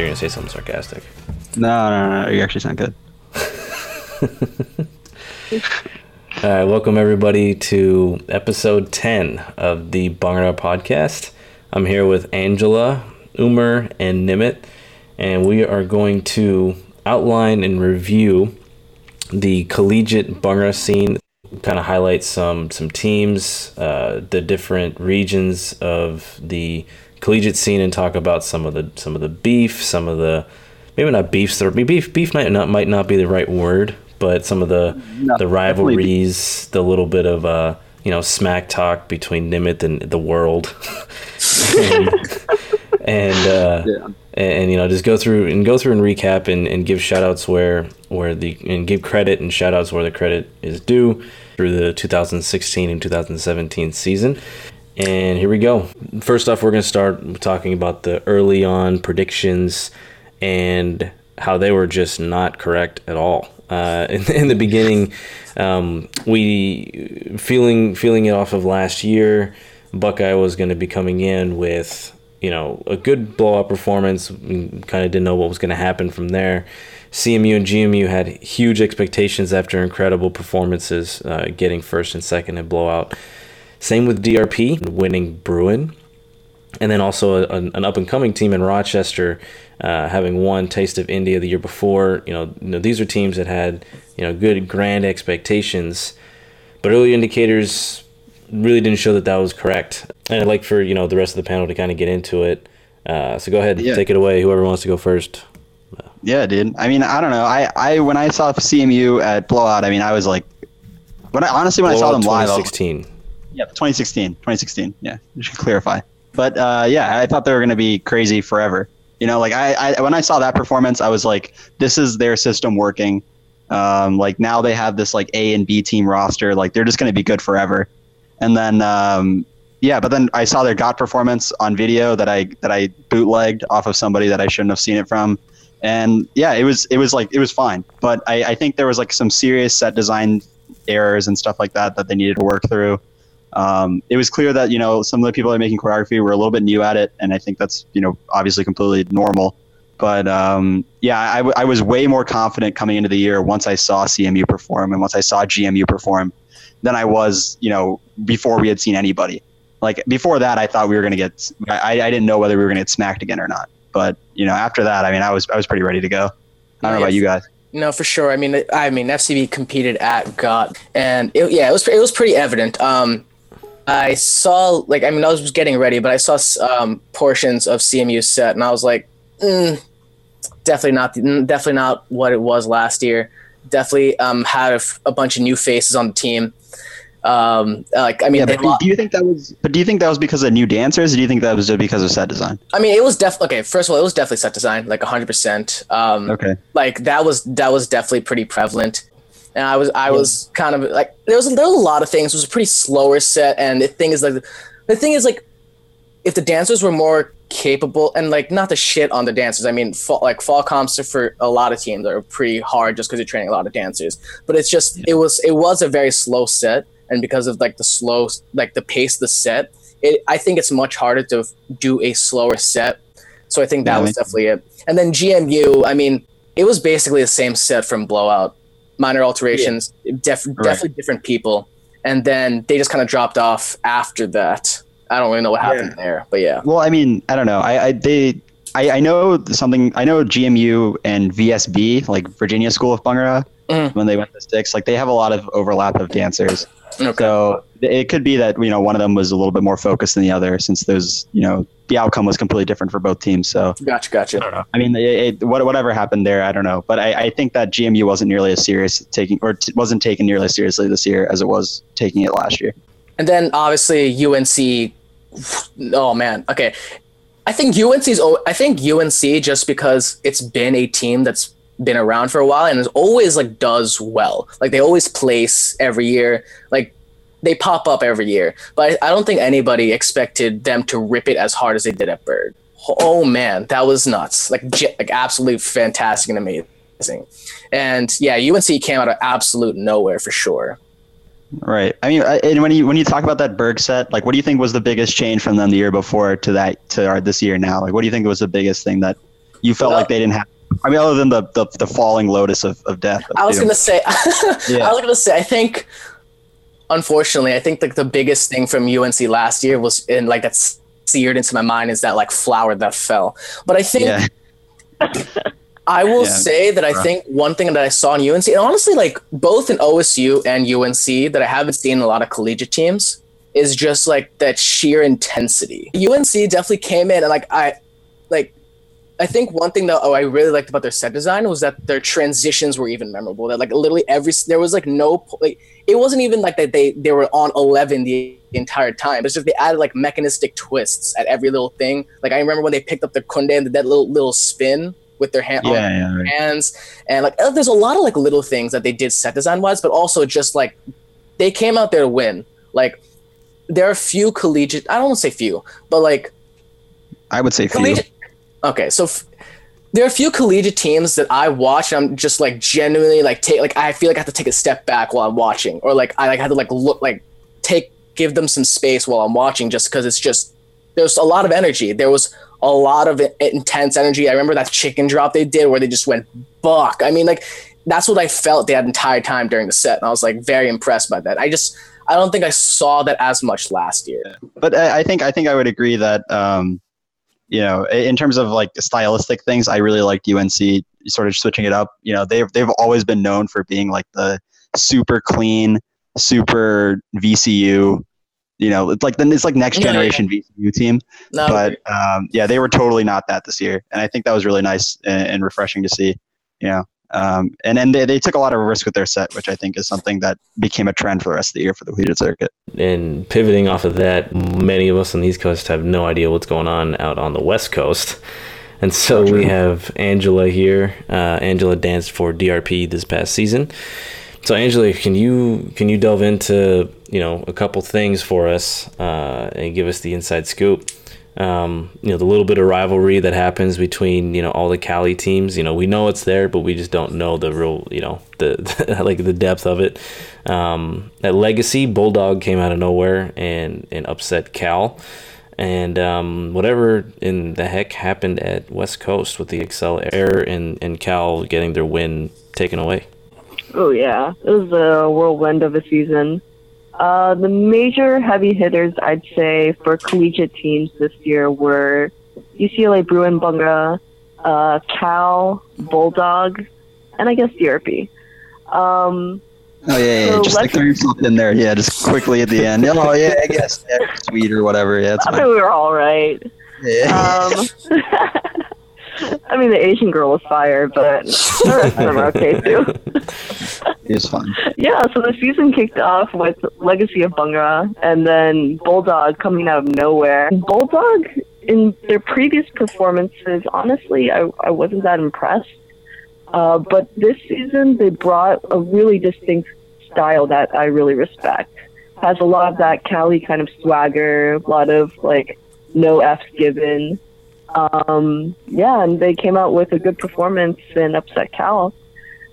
I thought you were gonna say something sarcastic. No, no, no. You actually sound good. All right, welcome everybody to episode 10 of the Bhangra podcast. I'm here with Angela, Umar, and Nimit, and we are going to outline and review the collegiate Bhangra scene, kind of highlight some some teams, uh, the different regions of the collegiate scene, and talk about some of the some of the beef, some of the maybe not beefs. Beef beef might not might not be the right word, but some of the No, the rivalries, the little bit of uh, you know smack talk between Nimit and the world, and and, uh, Yeah. and and, you know just go through and go through and recap and, and give shout outs where where the and give credit and shout outs where the credit is due through the 2016 and 2017 season. And here we go. First off, we're going to start talking about the early on predictions and how they were just not correct at all. Uh, in, in the beginning, um, we feeling feeling it off of last year. Buckeye was going to be coming in with you know a good blowout performance. Kind of didn't know what was going to happen from there. CMU and GMU had huge expectations after incredible performances, uh, getting first and second in blowout. Same with DRP winning Bruin and then also a, an up and coming team in Rochester, uh, having won Taste of India the year before. You know, you know, these are teams that had you know good grand expectations, but early indicators really didn't show that that was correct. And I'd like for you know the rest of the panel to kind of get into it. Uh, so go ahead, Yeah. take it away. Whoever wants to go first. Yeah, dude. I mean, I don't know. I, I when I saw CMU at blowout, I mean, I was like, when I honestly when I saw them live, I was- 2016. Yeah, 2016, 2016. Yeah, you should clarify. But uh, yeah, I thought they were going to be crazy forever. You know, like I, I when I saw that performance, I was like, this is their system working. Um, like now they have this like A and B team roster. Like they're just going to be good forever. And then um, yeah, but then I saw their GOT performance on video that I that I bootlegged off of somebody that I shouldn't have seen it from. And yeah, it was it was like it was fine. But I, I think there was like some serious set design errors and stuff like that that they needed to work through. Um, it was clear that you know some of the people that are making choreography were a little bit new at it, and I think that's you know obviously completely normal. But um, yeah, I, w- I was way more confident coming into the year once I saw CMU perform and once I saw GMU perform than I was you know before we had seen anybody. Like before that, I thought we were gonna get. I, I didn't know whether we were gonna get smacked again or not. But you know after that, I mean, I was I was pretty ready to go. I don't know about you guys. No, for sure. I mean, I mean, FCB competed at GOT, and it, yeah, it was it was pretty evident. Um, I saw like I mean, I was getting ready, but I saw um, portions of CMU set, and I was like, mm, definitely not, definitely not what it was last year. Definitely um, had a, f- a bunch of new faces on the team. Um, like I mean, Yeah, but do you think that was? But do you think that was because of new dancers? Or do you think that was just because of set design? I mean, it was definitely okay. First of all, it was definitely set design, like hundred percent. Um, Okay. like that was that was definitely pretty prevalent and i was i was kind of like there was there was a lot of things. It was a pretty slower set. And the thing is like the thing is like if the dancers were more capable and like not the shit on the dancers. I mean fall, like fall comps for a lot of teams are pretty hard just because you're training a lot of dancers. But it's just it was it was a very slow set. And because of like the slow like the pace of the set it i think it's much harder to do a slower set. So i think that Yeah, was definitely it. And then gmu i mean it was basically the same set from blowout minor alterations def- definitely different people and then they just kind of dropped off after that i don't really know what happened there but yeah Well, I mean, I don't know. I, I they I, I know something. I know GMU and VSB, like Virginia School of Bhangra, Mhm. when they went to sticks, like they have a lot of overlap of dancers. okay So it could be that you know one of them was a little bit more focused than the other, since those you know the outcome was completely different for both teams. So gotcha gotcha I mean, it, it, what, whatever happened there, I don't know. But I, I think that GMU wasn't nearly as serious taking, or t- wasn't taken nearly as seriously this year as it was taking it last year. and then obviously unc oh man okay i think unc's I think unc just because it's been a team that's been around for a while and is always like does well like they always place every year like they pop up every year but i, I don't think anybody expected them to rip it as hard as they did at Berg oh man that was nuts like j- like absolutely fantastic and amazing and yeah unc came out of absolute nowhere for sure Right. I mean, I- and when you when you talk about that Berg set, like, what do you think was the biggest change from them the year before to that to our this year now? Like, what do you think was the biggest thing that you felt Well- like they didn't have. I mean, other than the the, the falling lotus of, of death. I was gonna say, Yeah. I was gonna say, I think, unfortunately, I think like the biggest thing from UNC last year was, and like that's seared into my mind, is that like flower that fell. But I think Yeah, I will Yeah. say that I Rough. think one thing that I saw in UNC, and honestly, like both in OSU and UNC, that I haven't seen in a lot of collegiate teams, is just like that sheer intensity. UNC definitely came in and like I, I think one thing that oh, I really liked about their set design was that their transitions were even memorable. That like literally every there was like no like it wasn't even like that they they were on eleven the entire time. It's just they added like mechanistic twists at every little thing. Like I remember when they picked up the kunde and did that little little spin with their hand on yeah, yeah. Right. hands and like uh, there's a lot of like little things that they did set design wise but also just like they came out there to win like there are a few collegiate i don't want to say few but like I would say few. collegiate okay so f- there are a few collegiate teams that i watch and i'm just like genuinely like take like i feel like i have to take a step back while i'm watching or like i like have to like look like take give them some space while i'm watching just because it's just there's a lot of energy. There was a lot of intense energy. I remember that chicken drop they did where they just went buck. I mean like that's what i felt that entire time during the set and i was like very impressed by that. I just i don't think i saw that as much last year. But I, I think I think I would agree that um, you know, in terms of like stylistic things, I really liked UNC sort of switching it up. You know, they've they've always been known for being like the super clean, super VCU. You know, it's like then it's like next Yeah, yeah. generation VCU team. no, but um, yeah, they were totally not that this year, and I think that was really nice and, and refreshing to see. You know, um, and then they, they took a lot of risk with their set, which I think is something that became a trend for the rest of the year for the collegiate circuit. And pivoting off of that, many of us on the East Coast have no idea what's going on out on the West Coast. And so we have Angela here. Uh, Angela danced for DRP this past season. So Angela, can you can you delve into you know a couple things for us uh, and give us the inside scoop? Um, you know the little bit of rivalry that happens between you know all the Cali teams. You know we know it's there, but we just don't know the real you know the, like the depth of it. Um, at Legacy, Bulldog came out of nowhere and and upset Cal. And um, whatever in the heck happened at West Coast with the Excel error and, and Cal getting their win taken away. Oh yeah, it was a whirlwind of a season. Uh, the major heavy hitters, I'd say, for collegiate teams this year were UCLA Bruin Bhangra, uh, Cal, Bulldog, and I guess DRP. Um, Oh yeah, yeah, So just like throw yourself in there. Yeah, just quickly at the end. Oh yeah, I guess yeah, sweet or whatever. Yeah, I fine. we were all right. Yeah. Um, I mean, the Asian girl was fire, but the rest of them are okay too. it's fun. Yeah, so the season kicked off with Legacy of Bhangra and then Bulldog coming out of nowhere. Bulldog, in their previous performances, honestly, I, I wasn't that impressed. Uh, but this season, they brought a really distinct style that I really respect. Has a lot of that Cali kind of swagger, a lot of like no F's given. Um, yeah, and they came out with a good performance and upset Cal.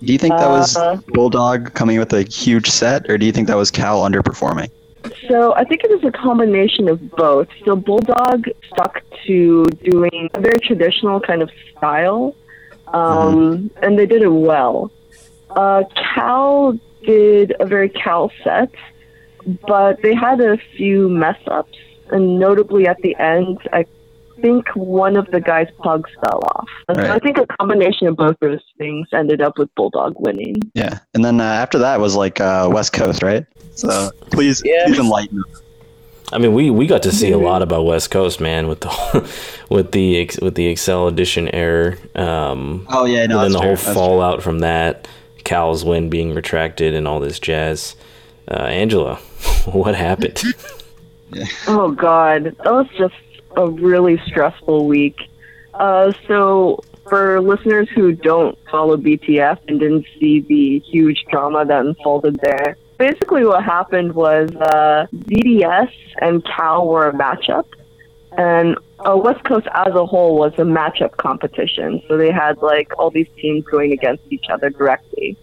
Do you think that was Uh, Bulldog coming with a huge set, or do you think that was Cal underperforming? So I think it is a combination of both. So Bulldog stuck to doing a very traditional kind of style, um, and they did it well. Uh, Cal did a very Cal set, but they had a few mess ups, and notably at the end, I think one of the guys' pugs fell off. So I think a combination of both those things ended up with Bulldog winning. Yeah, and then uh, after that was like uh, West Coast, right? So please, Yeah. please enlighten. us. I mean, we, we got to see a lot about West Coast, man, with the with the with the Excel edition error. Um, Oh yeah, no, and then the true. whole That's fallout from that, Cal's win being retracted, and all this jazz. Uh, Angela, what happened? Oh God, that was just a really stressful week. Uh, so for listeners who don't follow BTF and didn't see the huge drama that unfolded there, basically what happened was uh, VDS and Cal were a matchup, and uh, West Coast as a whole was a matchup competition. So they had like all these teams going against each other directly.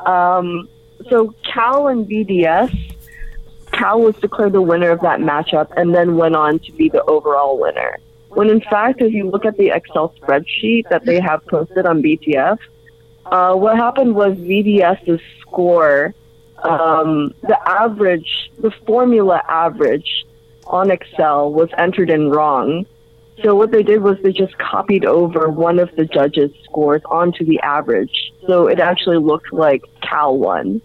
Um, so Cal and VDS Cal was declared the winner of that matchup and then went on to be the overall winner. When in fact, if you look at the Excel spreadsheet that they have posted on BTF, uh, what happened was VDS's score, um, the average, the formula average on Excel was entered in wrong. So what they did was they just copied over one of the judges' scores onto the average. So it actually looked like Cal won.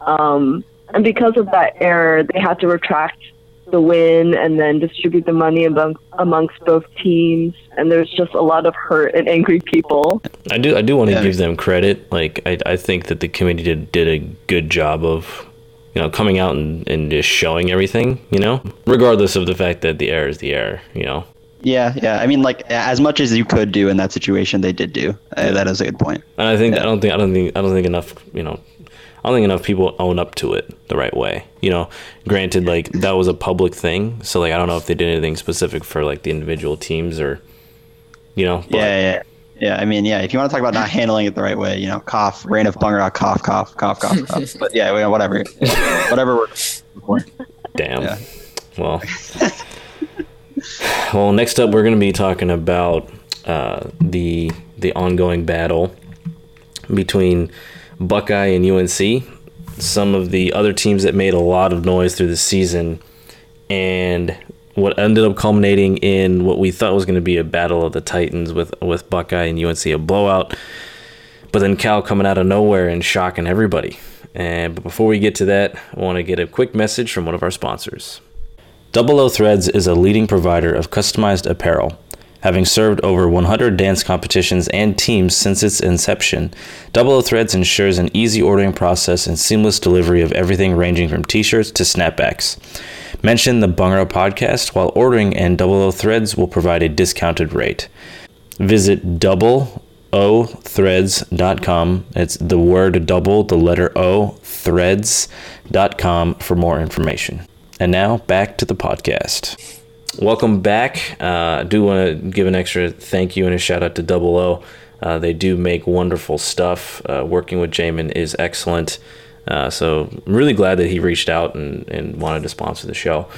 Um, and because of that error, they had to retract the win and then distribute the money among, amongst both teams. And there's just a lot of hurt and angry people. I do I do want to Yeah. give them credit. Like I, I think that the committee did, did a good job of you know coming out and, and just showing everything, you know? Regardless of the fact that the error is the error, you know. Yeah, yeah. I mean, like as much as you could do in that situation, they did do. Uh, that is a good point. And I think Yeah. I don't think I don't think I don't think enough you know I don't think enough people own up to it the right way. You know, granted, like that was a public thing, so like I don't know if they did anything specific for like the individual teams or, you know. but- Yeah, yeah, yeah. I mean, yeah. If you want to talk about not handling it the right way, you know, cough, rain of Bhangra, cough, cough, cough, cough, cough. But yeah, well, whatever, whatever works. Damn. Yeah. Well. well, next up, we're going to be talking about uh, the the ongoing battle between Buckeye and UNC. Some of the other teams that made a lot of noise through the season, and what ended up culminating in what we thought was going to be a battle of the Titans with with Buckeye and UNC, a blowout. But then Cal coming out of nowhere and shocking everybody. And but before we get to that, I want to get a quick message from one of our sponsors. Double O Threads is a leading provider of customized apparel. Having served over 100 dance competitions and teams since its inception, Double O Threads ensures an easy ordering process and seamless delivery of everything ranging from t-shirts to snapbacks. Mention the Bhangra podcast while ordering and Double O Threads will provide a discounted rate. Visit double othreads.com. It's the word double, the letter O, threads.com for more information. And now back to the podcast. Welcome back. Uh, I do want to give an extra thank you and a shout out to Double O. Uh, they do make wonderful stuff. Uh, working with Jamin is excellent. Uh, so I'm really glad that he reached out and, and wanted to sponsor the show.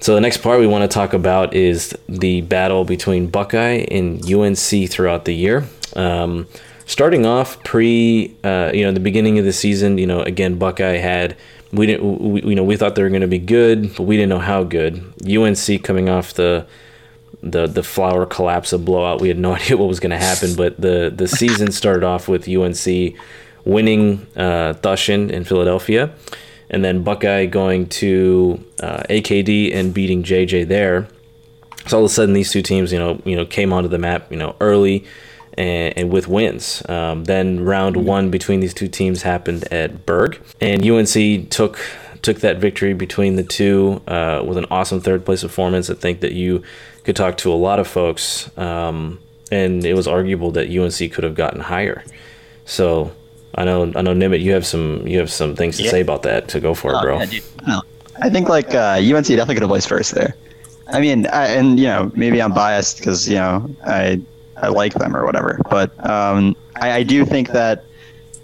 So the next part we want to talk about is the battle between Buckeye and UNC throughout the year. Um, starting off pre, uh, you know, the beginning of the season, you know, again Buckeye had we didn't, we, you know, we thought they were going to be good, but we didn't know how good. UNC coming off the the the flower collapse of blowout, we had no idea what was going to happen. But the the season started off with UNC winning uh, Thushin in Philadelphia, and then Buckeye going to uh, AKD and beating JJ there. So all of a sudden, these two teams, you know, you know, came onto the map, you know, early and, and with wins. Um, then round one between these two teams happened at Berg, and UNC took took that victory between the two uh, with an awesome third place performance. I think that you could talk to a lot of folks, um, and it was arguable that UNC could have gotten higher. So I know I know Nimit, you have some you have some things to Yeah. say about that. So go for it, Oh, bro. yeah. No. I think like uh, UNC definitely could have placed first there. I mean, I, and you know, maybe I'm biased because you know I I like them or whatever, but um, I, I do think that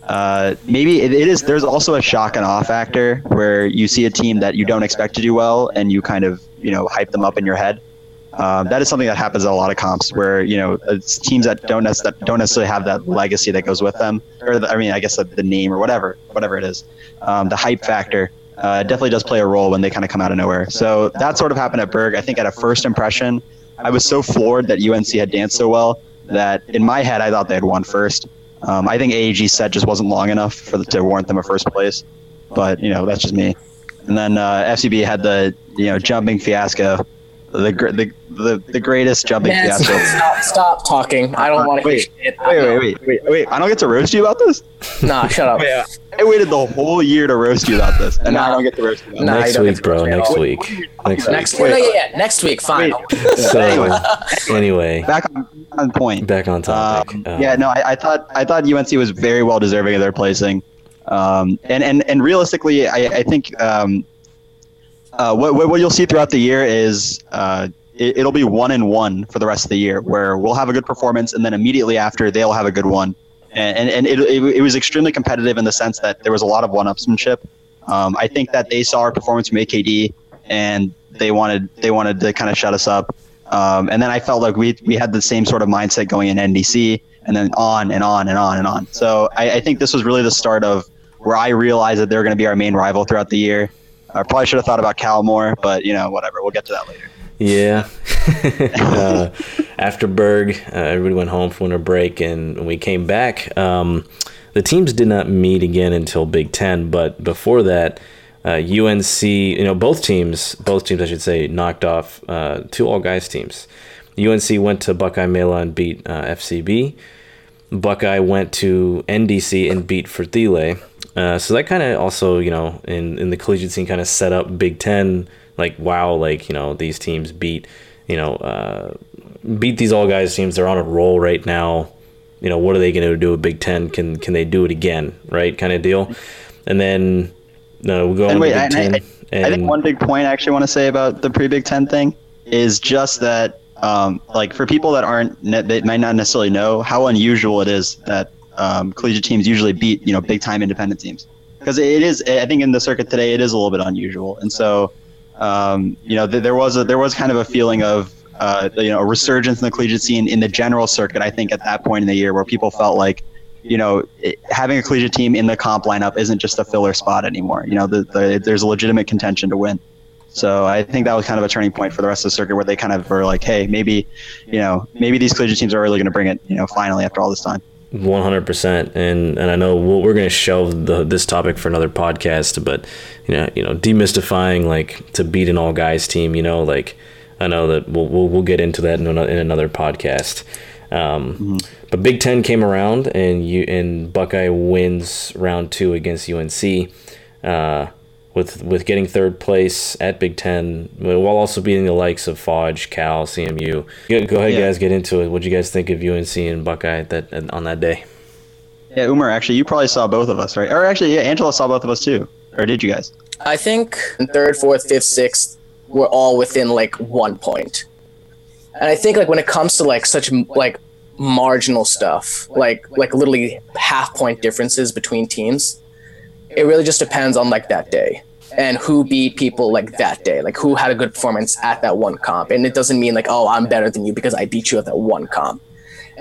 uh, maybe it, it is. There's also a shock and awe factor where you see a team that you don't expect to do well, and you kind of you know hype them up in your head. Um, that is something that happens at a lot of comps where you know it's teams that don't nec- that don't necessarily have that legacy that goes with them, or the, I mean, I guess the, the name or whatever, whatever it is, um, the hype factor uh, definitely does play a role when they kind of come out of nowhere. So that sort of happened at Berg. I think at a first impression, I was so floored that UNC had danced so well that in my head I thought they had won first. Um, I think AAG's set just wasn't long enough for the, to warrant them a first place, but you know that's just me. And then uh, FCB had the you know jumping fiasco, the the the, the greatest jumping Man, fiasco. stop, stop talking. I don't want to hear Wait, shit. Wait, wait, wait, wait, wait! I don't get to roast you about this. Nah, shut up. Wait, I waited the whole year to roast you about this, and now I don't get to roast you. About Nah, next don't week, bro. roast me at Next week. Next week. Next week. No, yeah, yeah. Next week. Fine. So Anyway. anyway, Back on, on point. back on topic. Um, Um, yeah, no, I, I thought I thought UNC was very well deserving of their placing, um, and and and realistically, I, I think um, uh, what what you'll see throughout the year is uh, it, it'll be one and one for the rest of the year, where we'll have a good performance, and then immediately after they'll have a good one, and and, it, it, it was extremely competitive in the sense that there was a lot of one-upsmanship. Um, I think that they saw our performance from AKD, and they wanted they wanted to kind of shut us up. Um, and then I felt like we we had the same sort of mindset going in NDC, and then on and on and on and on. So I, I think this was really the start of where I realized that they're going to be our main rival throughout the year. I probably should have thought about Cal more, but you know, whatever. We'll get to that later. Yeah. uh, after Berg, uh, everybody went home for winter break, and when we came back, um, the teams did not meet again until Big Ten. But before that, uh, UNC, you know, both teams, both teams, I should say, knocked off uh, two all guys teams. UNC went to Buckeye Mela and beat uh, FCB. Buckeye went to NDC and beat Fertile. Uh, so that kind of also, you know, in, in the collegiate scene, kind of set up Big Ten. Like, wow, like, you know, these teams beat, you know, uh, beat these all guys teams. They're on a roll right now. You know, what are they going to do with Big Ten? Can can they do it again? Right, kind of deal. And then no, we'll go And on wait, Big and I- Ten. I think one big point I actually want to say about the pre Big Ten thing is just that, um, like for people that aren't that might not necessarily know how unusual it is that um, collegiate teams usually beat you know big time independent teams because it is I think in the circuit today it is a little bit unusual and so um, you know th- there was a there was kind of a feeling of uh, you know a resurgence in the collegiate scene in the general circuit I think at that point in the year where people felt like you know, it, having a collegiate team in the comp lineup isn't just a filler spot anymore. You know, the, the, there's a legitimate contention to win. So I think that was kind of a turning point for the rest of the circuit where they kind of were like, hey, maybe, you know, maybe these collegiate teams are really going to bring it, you know, finally after all this time. One hundred percent, and and I know we'll, we're going to shelve the, this topic for another podcast, but you know, you know, demystifying like to beat an all guys team. You know, like I know that we'll we'll, we'll get into that in another, in another podcast. Um, But Big Ten came around, and you and Buckeye wins round two against UNC, uh, with with getting third place at Big Ten, while also beating the likes of Fodge, Cal, CMU. Go, go ahead, Yeah. guys, get into it. What do you guys think of UNC and Buckeye that on that day? Yeah, Umar, actually, you probably saw both of us, right? Or actually, yeah, Angela saw both of us too. Or did you guys? I think third, fourth, fifth, sixth were all within like one point. And I think like when it comes to like such like marginal stuff, like like literally half point differences between teams, it really just depends on like that day and who beat people like that day, like who had a good performance at that one comp. And it doesn't mean like oh I'm better than you because I beat you at that one comp.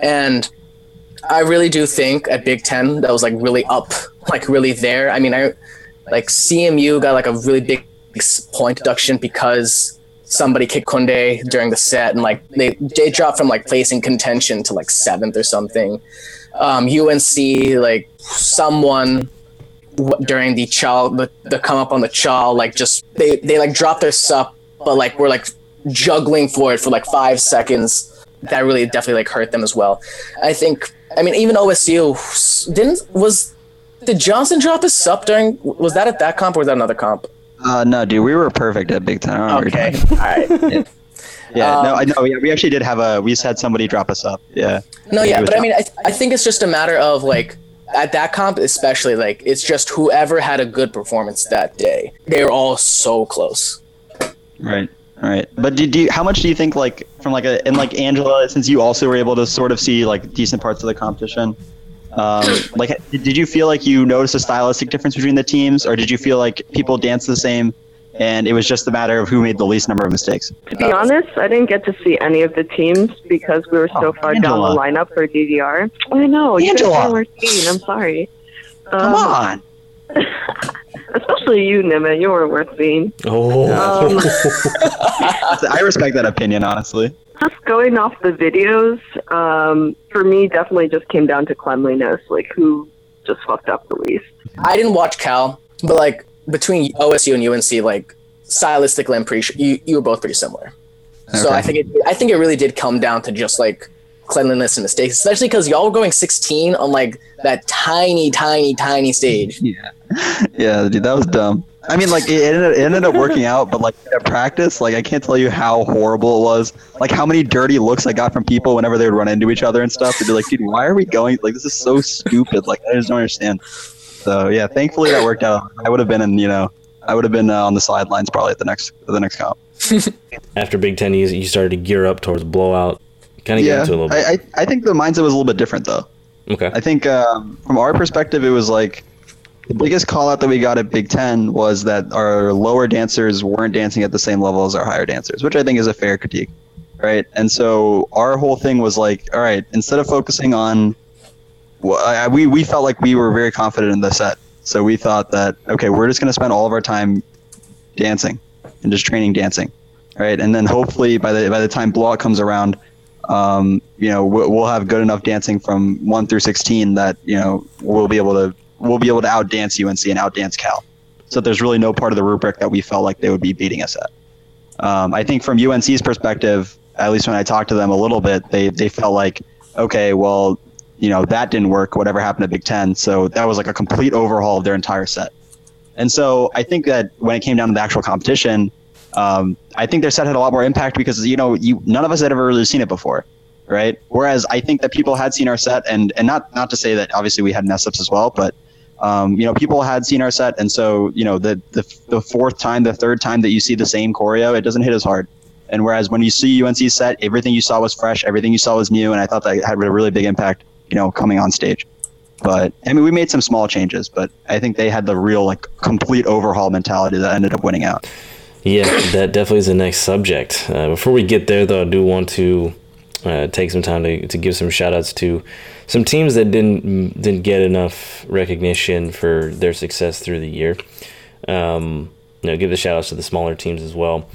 And I really do think at Big Ten that was like really up, like really there. I mean, I like CMU got like a really big point deduction because somebody kicked Kunde during the set and like they they dropped from like placing contention to like seventh or something. Um, UNC like someone during the chow the, the come up on the chow like just they they like dropped their sup but like we're like juggling for it for like five seconds. That really definitely like hurt them as well. I think. I mean, even OSU didn't was did Johnson drop his sup during? Was that at that comp or was that another comp? Uh, no, dude, we were perfect at Big Ten. I don't know what you're Okay, all right. Yeah, no, Um, I know. Yeah, we actually did have a. We just had somebody drop us up. Yeah. No, yeah, but I mean, I, I think it's just a matter of like at that comp, especially like it's just whoever had a good performance that day. They were all so close. Right. Right. But did you? How much do you think like from like a and like Angela, since you also were able to sort of see like decent parts of the competition, um, like did did you feel like you noticed a stylistic difference between the teams, or did you feel like people danced the same, and it was just a matter of who made the least number of mistakes? To be honest, I didn't get to see any of the teams because we were so Oh, far down the lineup for DDR. I know, you Angela. guys weren't seen. I'm sorry. Come Um, on. Especially you, Nimit. You weren't worth seeing. Oh, Um, I respect that opinion, honestly. just going off the videos, um, for me, definitely just came down to cleanliness. Like, who just fucked up the least. I didn't watch Cal, but like between OSU and UNC, like stylistically, I'm pretty sure you, you were both pretty similar. Okay. So I think it I think it really did come down to just like cleanliness and mistakes, especially because y'all were going 16 on like that tiny, tiny, tiny stage. Yeah. Yeah, dude, that was dumb. I mean, like it ended, it ended up working out, but like at practice, like I can't tell you how horrible it was. Like how many dirty looks I got from people whenever they would run into each other and stuff. They'd be like, "Dude, why are we going? Like this is so stupid. Like I just don't understand." So yeah, thankfully that worked out. I would have been in, you know, I would have been uh, on the sidelines probably at the next the next comp. after Big Ten, you, you started to gear up towards blowout. Kind of get Yeah, into a little bit. I, I I think the mindset was a little bit different though. okay. I think um, from our perspective, it was like the biggest call out that we got at Big Ten was that our lower dancers weren't dancing at the same level as our higher dancers, which I think is a fair critique. right? And so our whole thing was like, all right, instead of focusing on, well, I, we we felt like we were very confident in the set, so we thought that okay, we're just going to spend all of our time dancing and just training dancing, right? And then hopefully by the by the time blowout comes around, um, you know, we'll, we'll have good enough dancing from one through sixteen that you know we'll be able to we'll be able to outdance UNC and outdance Cal. So there's really no part of the rubric that we felt like they would be beating us at. Um, I think from UNC's perspective, at least when I talked to them a little bit, they they felt like, okay, well, you know, that didn't work. Whatever happened to Big Ten, so that was like a complete overhaul of their entire set. And so I think that when it came down to the actual competition, um, I think their set had a lot more impact because you know you none of us had ever really seen it before, right? Whereas I think that people had seen our set, and and not not to say that obviously we had mess ups as well, but um, you know, people had seen our set, and so you know, the, the the fourth time, the third time that you see the same choreo, it doesn't hit as hard. And whereas when you see UNC's set, everything you saw was fresh, everything you saw was new, and I thought that had a really big impact, you know, coming on stage. But I mean, we made some small changes, but I think they had the real like complete overhaul mentality that ended up winning out. Yeah, that definitely is the next subject. Uh, before we get there, though, I do want to uh, take some time to, to give some shout outs to some teams that didn't didn't get enough recognition for their success through the year. Um, you know, give the shout outs to the smaller teams as well.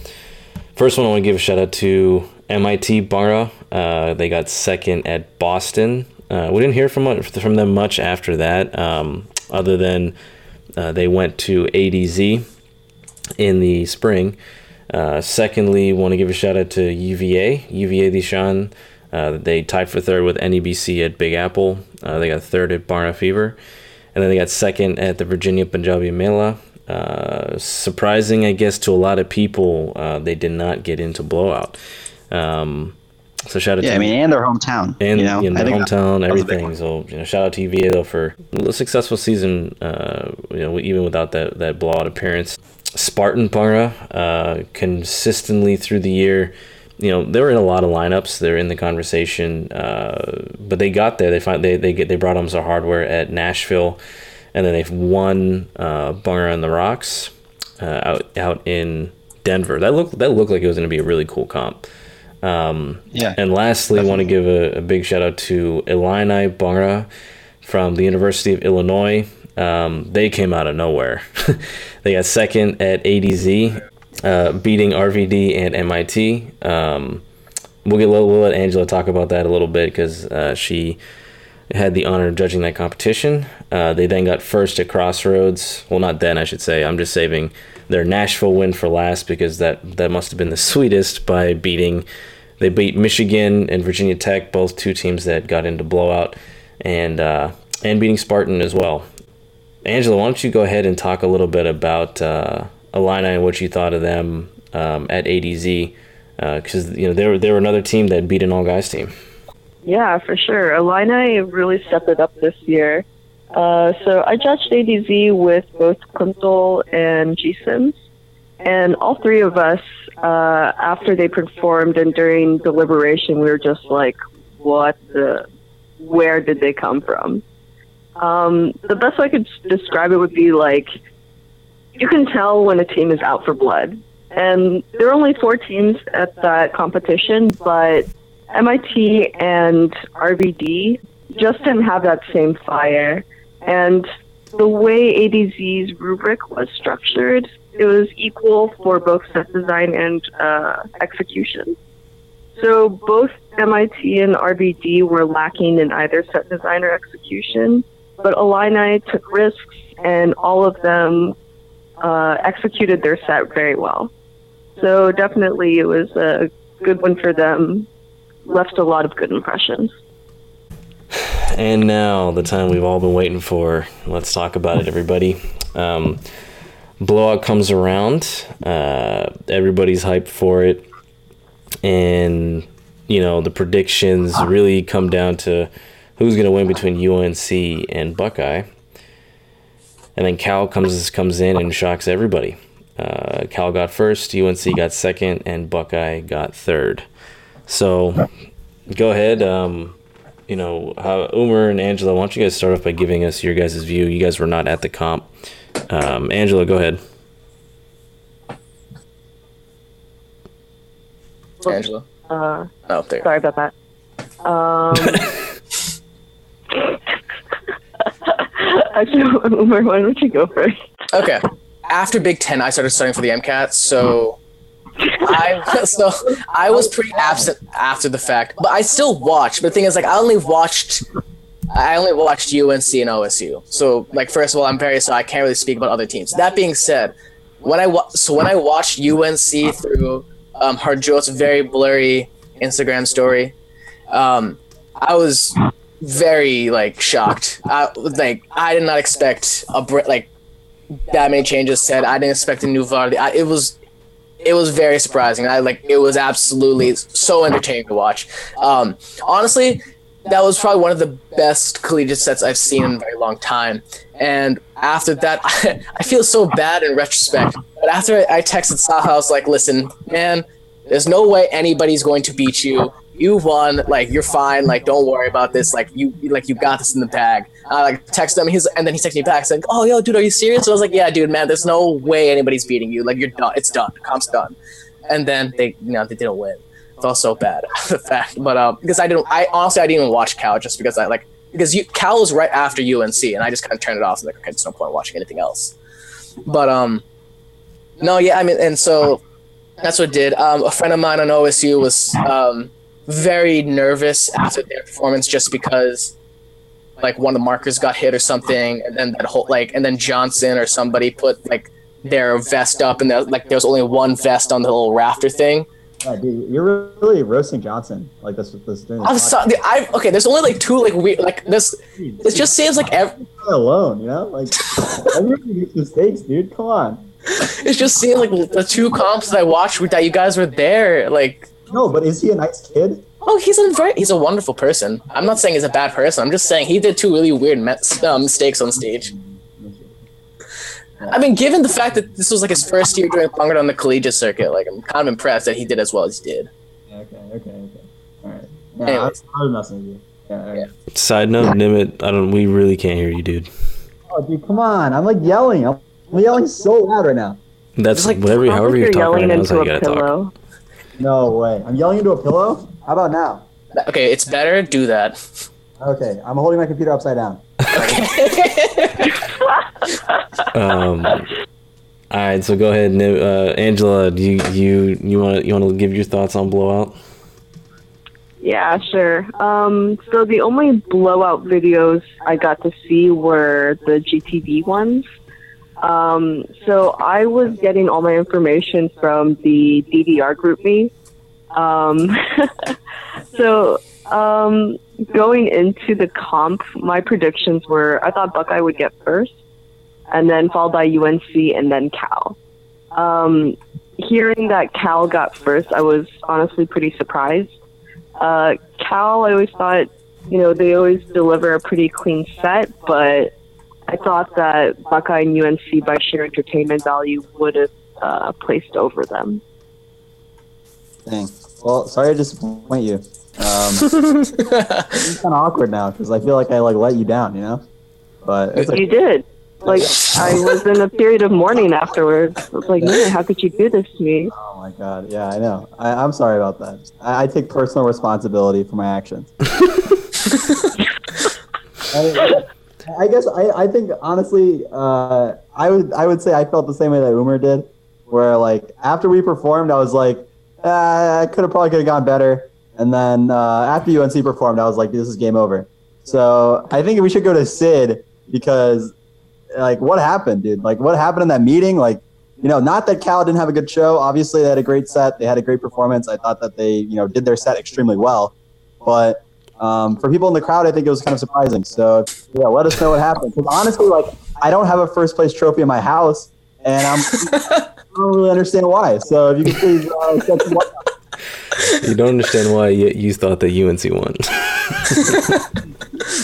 First one, I want to give a shout out to MIT Bhangra. Uh, they got second at Boston. Uh, we didn't hear from from them much after that, um, other than uh, they went to ADZ in the spring. Uh, secondly, want to give a shout out to UVA, UVA Lishan. Uh, they tied for third with NEBC at Big Apple. Uh, they got third at Bhangra Fever. And then they got second at the Virginia Punjabi Mela. Uh, surprising, I guess, to a lot of people, uh, they did not get into blowout. Um, so shout out yeah, to I mean, and their hometown, and you know, their hometown, that was a big everything. So you know, shout out to UVA though for a successful season. Uh, you know, even without that that blowout appearance. Spartan Bhangra uh, consistently through the year. You know, they were in a lot of lineups. They're in the conversation, uh, but they got there. They find they they get they brought them some hardware at Nashville, and then they've won uh, Bhangra on the Rocks uh, out out in Denver. That looked that looked like it was going to be a really cool comp. Um, Yeah, And lastly, I want to give a, a big shout out to Illini Bhangra from the University of Illinois. Um, they came out of nowhere. they got second at ADZ, uh, beating RVD and MIT. Um, we'll get we'll let Angela talk about that a little bit because uh, she had the honor of judging that competition. Uh, they then got first at Crossroads. Well, not then, I should say. I'm just saving their Nashville win for last because that that must have been the sweetest by beating. They beat Michigan and Virginia Tech, both two teams that got into blowout, and uh, and beating Spartan as well. Angela, why don't you go ahead and talk a little bit about uh, Illini and what you thought of them um, at ADZ? Because you know they were they were another team that beat an all guys team. Yeah, for sure. Illini really stepped it up this year. Uh, so I judged ADZ with both Kuntal and G Sims. And all three of us, uh, after they performed and during deliberation, we were just like, what the, where did they come from? Um, the best way I could describe it would be like, you can tell when a team is out for blood. And there are only four teams at that competition, but MIT and RVD just didn't have that same fire. And the way ADZ's rubric was structured, it was equal for both set design and uh, execution. So both MIT and RVD were lacking in either set design or execution, but Illini took risks and all of them uh, executed their set very well. So definitely it was a good one for them left a lot of good impressions. And now the time we've all been waiting for. Let's talk about it, everybody. Um, blowout comes around. Uh, everybody's hyped for it, and you know the predictions really come down to who's going to win between UNC and Buckeye. And then Cal comes comes in and shocks everybody. Uh, Cal got first, UNC got second, and Buckeye got third. So, go ahead. Um, you know, how and Angela, why don't you guys start off by giving us your guys' view? You guys were not at the comp. Um, Angela, go ahead. Angela. Uh, Oh, there. sorry about that. Um, actually, Umar, why don't you go first? Okay. After Big Ten, I started studying for the MCAT, so I so I was pretty absent after the fact, but I still watched. But the thing is, like, I only watched. I only watched UNC and OSU. So, like, first of all, I'm very so I can't really speak about other teams. That being said, when I wa- so when I watched UNC through um, Harjot's very blurry Instagram story, um, I was very like shocked. I like I did not expect a like that many changes said. I didn't expect a new Vardy. I, it was it was very surprising. I like it was absolutely so entertaining to watch. Um, honestly, that was probably one of the best collegiate sets I've seen in a very long time. And after that, I, feel so bad in retrospect. But after I texted Saha, I was like, "Listen, man, there's no way anybody's going to beat you. You won. Like you're fine. Like don't worry about this. Like you like you got this in the bag." I like texted him. He's and then he texted me back saying, "Oh, yo, dude, are you serious?" So I was like, "Yeah, dude, man. There's no way anybody's beating you. Like you're done. It's done. Comp's done." And then they, you know, they didn't win. Felt so bad the fact, but um, because I didn't, I honestly I didn't even watch Cal just because I like because you, Cal was right after UNC, and I just kind of turned it off. And like, okay, there's no point watching anything else. But um, no, yeah, I mean, and so that's what did. Um, a friend of mine on OSU was um very nervous after their performance just because like one of the markers got hit or something, and then that whole like, and then Johnson or somebody put like their vest up, and there, like there was only one vest on the little rafter thing. Yeah, dude, you're really roasting Johnson like this. This this I'm sorry. I okay. There's only like two like weird like this. It just seems like ev- Leave me alone, you know, like everybody makes mistakes, dude. Come on. it just seems like the two comps that I watched that you guys were there. Like, No, but is he a nice kid? oh, he's a very he's a wonderful person. I'm not saying he's a bad person. I'm just saying he did two really weird mes- uh, mistakes on stage. I mean, given the fact that this was like his first year doing longer on the collegiate circuit, like I'm kind of impressed that he did as well as he did. Yeah, okay, okay, okay. All right. Yeah, Anyways. I, I was messing with you. Yeah, all right. Side note, Nimit, I don't. We really can't hear you, dude. Oh, dude, come on! I'm like yelling. I'm, I'm yelling so loud right now. That's like, whatever. Sounds However you're you're talking right yelling now is into you a gotta talk. pillow. No way. I'm yelling into a pillow. How about now? Okay, it's better. Do that. Okay, I'm holding my computer upside down. Um, all right, so go ahead, Nim- uh, Angela. Do you you you want you want to give your thoughts on blowout? Yeah, sure. Um, so the only blowout videos I got to see were the GTV ones. Um, so I was getting all my information from the DDR group me. Um, so um, going into the comp, my predictions were I thought Buckeye would get first, and then followed by UNC and then Cal. Um, hearing that Cal got first, I was honestly pretty surprised. Uh, Cal, I always thought, you know, they always deliver a pretty clean set, but I thought that Buckeye and UNC, by sheer entertainment value, would have uh, placed over them. Dang. Well, sorry to disappoint you. Um, it's kind of awkward now because I feel like I like let you down, you know. But it's You did. Like, I was in a period of mourning afterwards. I was like, man, how could you do this to me? oh my god, yeah, I know. I, I'm sorry about that. I, I take personal responsibility for my actions. I, I guess I, I think honestly, uh, I would I would say I felt the same way that Umar did, where like after we performed, I was like, uh, I could have probably could have gone better, and then uh, after UNC performed, I was like, this is game over. So I think we should go to Sid because like what happened, dude? Like what happened in that meeting? Like you know, not that Cal didn't have a good show. Obviously, they had a great set. They had a great performance. I thought that they you know did their set extremely well, but um, for people in the crowd, I think it was kind of surprising. So yeah, let us know what happened. Because honestly, like I don't have a first place trophy in my house, and I'm I don't really understand why. So if you could please uh, shed some light You don't understand why you, you thought that UNC won.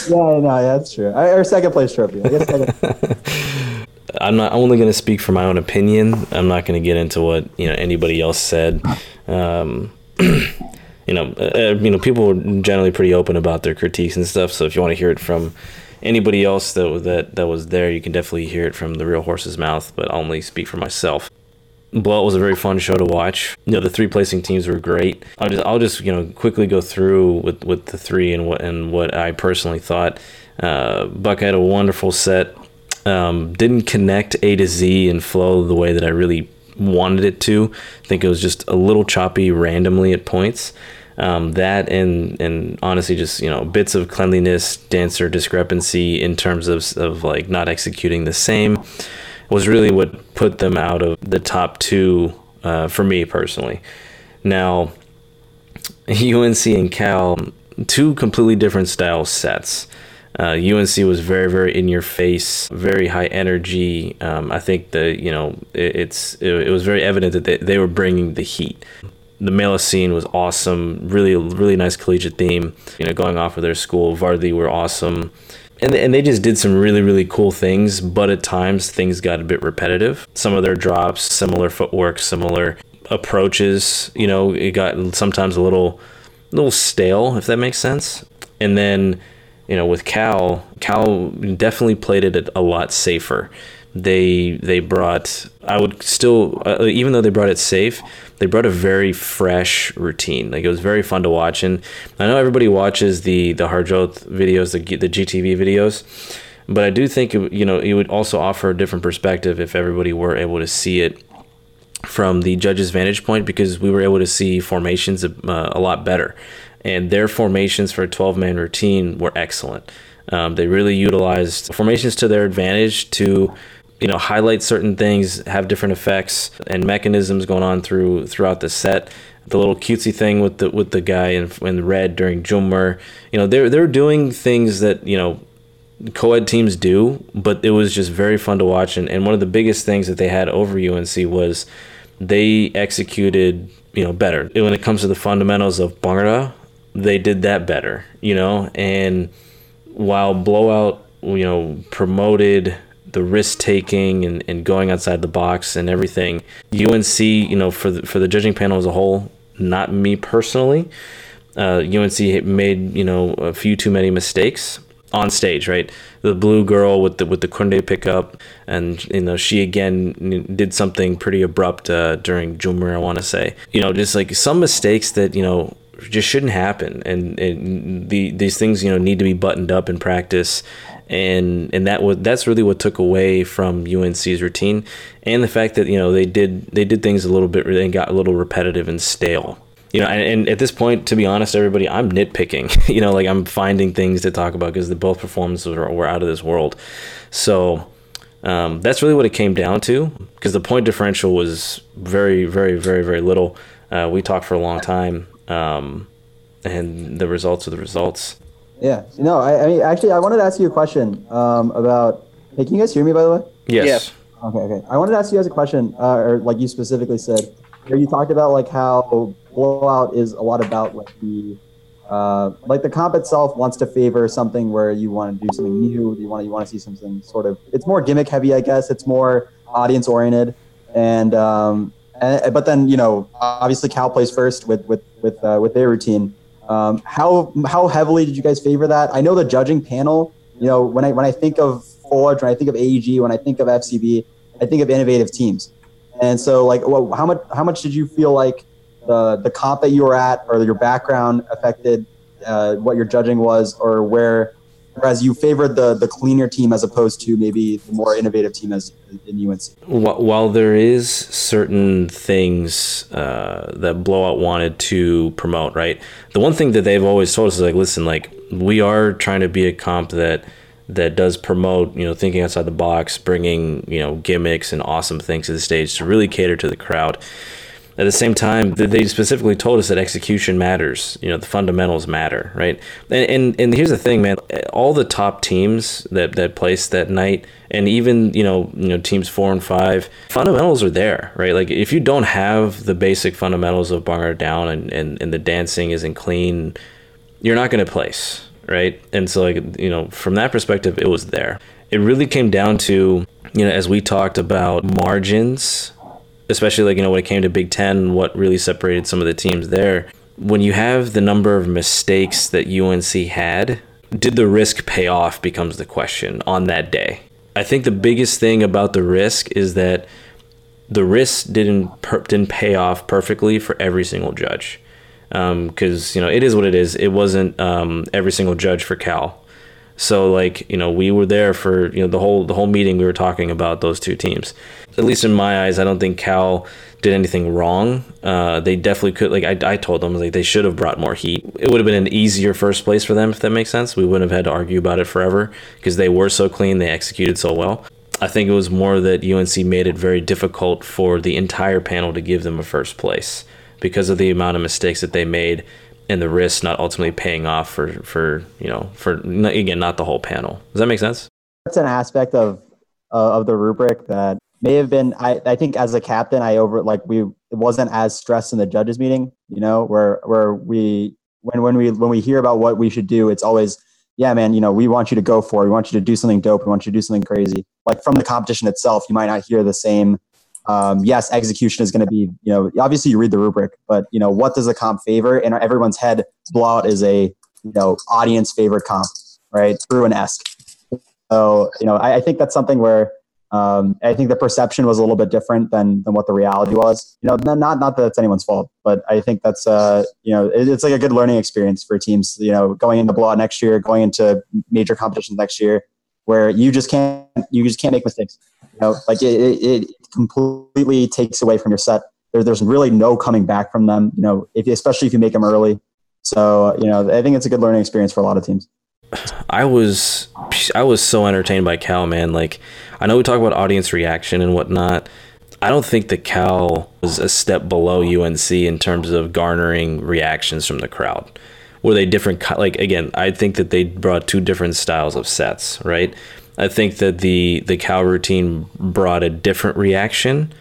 Yeah, no, yeah, that's true. I, or second place trophy. I guess second. I'm not I'm only going to speak for my own opinion. I'm not going to get into what you know anybody else said. Um, you know, uh, you know, people are generally pretty open about their critiques and stuff. So if you want to hear it from anybody else that that that was there, you can definitely hear it from the real horse's mouth. But I'll only speak for myself. Blowout was a very fun show to watch. You know, the three placing teams were great. I'll just, I'll just you know quickly go through with, with the three and what and what I personally thought. Uh, Buck had a wonderful set. Um, didn't connect A to Z and flow the way that I really wanted it to. I think it was just a little choppy randomly at points. Um, that and and honestly, just you know, bits of cleanliness, dancer discrepancy in terms of of like not executing the same was really what put them out of the top two uh, for me personally. Now, UNC and Cal, two completely different style sets. Uh, UNC was very, very in your face, very high energy. Um, I think the you know it, it's it, it, was very evident that they, they were bringing the heat. The Mela scene was awesome, really, really nice collegiate theme. You know, going off of their school, Vardy were awesome. And and they just did some really really cool things but at times things got a bit repetitive. Some of their drops similar footwork similar approaches you know it got sometimes a little little stale if that makes sense. And then you know with cal cal definitely played it a lot safer they they brought i would still uh, even though they brought it safe they brought a very fresh routine. Like it was very fun to watch, and I know everybody watches the the Harjot videos, the the GTV videos, but I do think you know it would also offer a different perspective if everybody were able to see it from the judge's vantage point because we were able to see formations uh, a lot better, and their formations for a 12 man routine were excellent. Um, they really utilized formations to their advantage to you know highlight certain things have different effects and mechanisms going on through throughout the set. The little cutesy thing with the with the guy in, in red during Jhummar you know they're they're doing things that you know co-ed teams do but it was just very fun to watch. And, and one of the biggest things that they had over UNC was they executed you know better. When it comes to the fundamentals of Bhangra they did that better you know? And while blowout you know promoted the risk taking and, and going outside the box and everything. UNC, you know, for the, for the judging panel as a whole, not me personally. Uh, UNC made you know a few too many mistakes on stage, right? The blue girl with the with the Kunde pickup, and you know she again did something pretty abrupt uh, during Jhummar. I want to say, you know, just like some mistakes that you know just shouldn't happen, and, and the these things you know need to be buttoned up in practice and and that was that's really what took away from UNC's routine, and the fact that you know they did they did things a little bit and got a little repetitive and stale. You know, and, and at this point, to be honest, everybody, I'm nitpicking. you know, like I'm finding things to talk about because the both performances were, were out of this world. So um, that's really what it came down to because the point differential was very, very, very, very little. Uh, we talked for a long time, um, and the results are the results. Yeah. No, I, I mean, actually, I wanted to ask you a question um, about. Hey, can you guys hear me, by the way? Yes. Okay. Okay. I wanted to ask you guys a question, uh, or like you specifically said, where you talked about like how blowout is a lot about like the uh, like the comp itself wants to favor something where you want to do something new. You want to, you want to see something sort of. It's more gimmick heavy, I guess. It's more audience oriented, and um, and but then you know obviously Cal plays first with with with uh, with their routine. Um, how how heavily did you guys favor that? I know the judging panel. You know, when I when I think of Forge, when I think of AEG, when I think of FCB, I think of innovative teams. And so, like, well, how much how much did you feel like the the comp that you were at or your background affected uh, what your judging was, or where whereas you favored the the cleaner team as opposed to maybe the more innovative team as in UNC. While there is certain things uh, that Blowout wanted to promote, right? The one thing that they've always told us is like, listen, like we are trying to be a comp that that does promote, you know, thinking outside the box, bringing you know gimmicks and awesome things to the stage to really cater to the crowd at the same time, they specifically told us that execution matters. You know, the fundamentals matter, right? And and, and here's the thing, man. All the top teams that, that placed that night, and even you know you know teams four and five, fundamentals are there, right? Like if you don't have the basic fundamentals of Bhangra down and, and, and the dancing isn't clean, you're not going to place, right? And so like you know from that perspective, it was there. It really came down to you know as we talked about margins especially like you know when it came to Big Ten, what really separated some of the teams there. When you have the number of mistakes that UNC had, did the risk pay off becomes the question on that day. I think the biggest thing about the risk is that the risk didn't per- didn't pay off perfectly for every single judge because um, you know it is what it is. It wasn't um, every single judge for Cal. So like you know we were there for you know the whole the whole meeting we were talking about those two teams. At least in my eyes, I don't think Cal did anything wrong. Uh, they definitely could. Like I, I told them, like they should have brought more heat. It would have been an easier first place for them if that makes sense. We wouldn't have had to argue about it forever because they were so clean. They executed so well. I think it was more that UNC made it very difficult for the entire panel to give them a first place because of the amount of mistakes that they made and the risk not ultimately paying off for for you know for again not the whole panel. Does that make sense? That's an aspect of uh, of the rubric that may have been. I I think as a captain, I over like we it wasn't as stressed in the judges meeting. You know, where where we when when we when we hear about what we should do, it's always yeah, man, you know, we want you to go for it. We want you to do something dope. We want you to do something crazy. Like from the competition itself, you might not hear the same. Um, yes, execution is going to be, you know, obviously you read the rubric, but you know, what does the comp favor? In everyone's head, blowout is a, you know, audience favorite comp, right? Bruin esque. So, you know, I, I think that's something where um, I think the perception was a little bit different than than what the reality was. You know, not not that it's anyone's fault, but I think that's uh, you know, it, it's like a good learning experience for teams. You know, going into blowout next year, going into major competitions next year, where you just can't you just can't make mistakes. You know, like it, it, completely takes away from your set. There, there's really no coming back from them. You know, if especially if you make them early. So you know, I think it's a good learning experience for a lot of teams. I was I was so entertained by Cal, man. Like I know we talk about audience reaction and whatnot. I don't think that Cal was a step below UNC in terms of garnering reactions from the crowd. Were they different? Like again, I think that they brought two different styles of sets, right? I think that the the Cal routine brought a different reaction,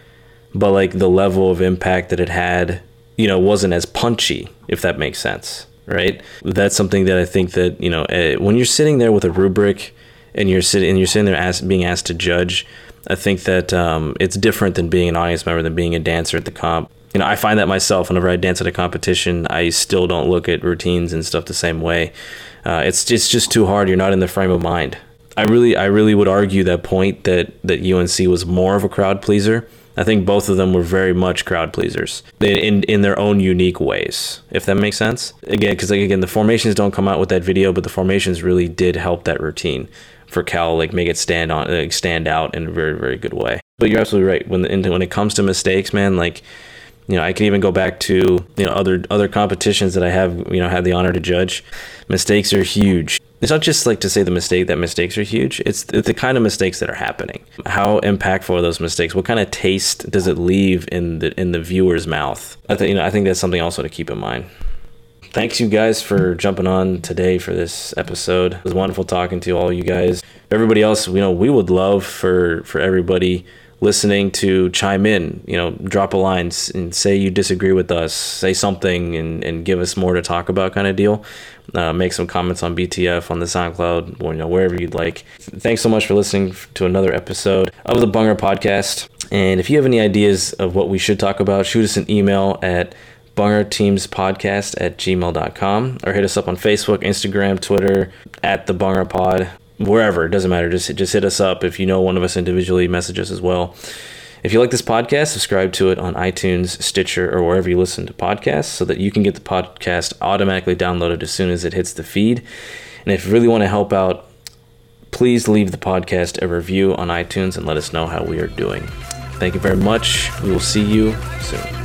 but like the level of impact that it had, you know, wasn't as punchy, if that makes sense right? That's something that I think that you know uh, when you're sitting there with a rubric and you're sitting and you're sitting there asked, being asked to judge. I think that um, it's different than being an audience member than being a dancer at the comp. You know, I find that myself whenever I dance at a competition, I still don't look at routines and stuff the same way. Uh, it's it's just too hard. You're not in the frame of mind. I really I really would argue that point that that UNC was more of a crowd pleaser I think both of them were very much crowd pleasers in in their own unique ways. If that makes sense. Again, because like again, the formations don't come out with that video, but the formations really did help that routine for Cal, like make it stand on, like, stand out in a very very good way. But you're absolutely right. When the, when it comes to mistakes, man, like you know, I can even go back to you know other other competitions that I have you know had the honor to judge. Mistakes are huge. It's not just like to say the mistake that mistakes are huge. It's the kind of mistakes that are happening. How impactful are those mistakes? What kind of taste does it leave in the in the viewer's mouth? I think you know I think that's something also to keep in mind. Thanks you guys for jumping on today for this episode. It was wonderful talking to all you guys. Everybody else, you know, we would love for for everybody listening to chime in, you know, drop a line and say you disagree with us, say something and, and give us more to talk about kind of deal. Uh, make some comments on BTF on the SoundCloud or you know wherever you'd like. Thanks so much for listening to another episode of the Bhangra Podcast. And if you have any ideas of what we should talk about, shoot us an email at bhangrateamspodcast at gmail.com or hit us up on Facebook, Instagram, Twitter at the Bhangra Pod wherever. It doesn't matter. Just just hit us up if you know one of us individually. Message us as well. If you like this podcast, subscribe to it on iTunes, Stitcher, or wherever you listen to podcasts so that you can get the podcast automatically downloaded as soon as it hits the feed. And if you really want to help out, please leave the podcast a review on iTunes and let us know how we are doing. Thank you very much. We will see you soon.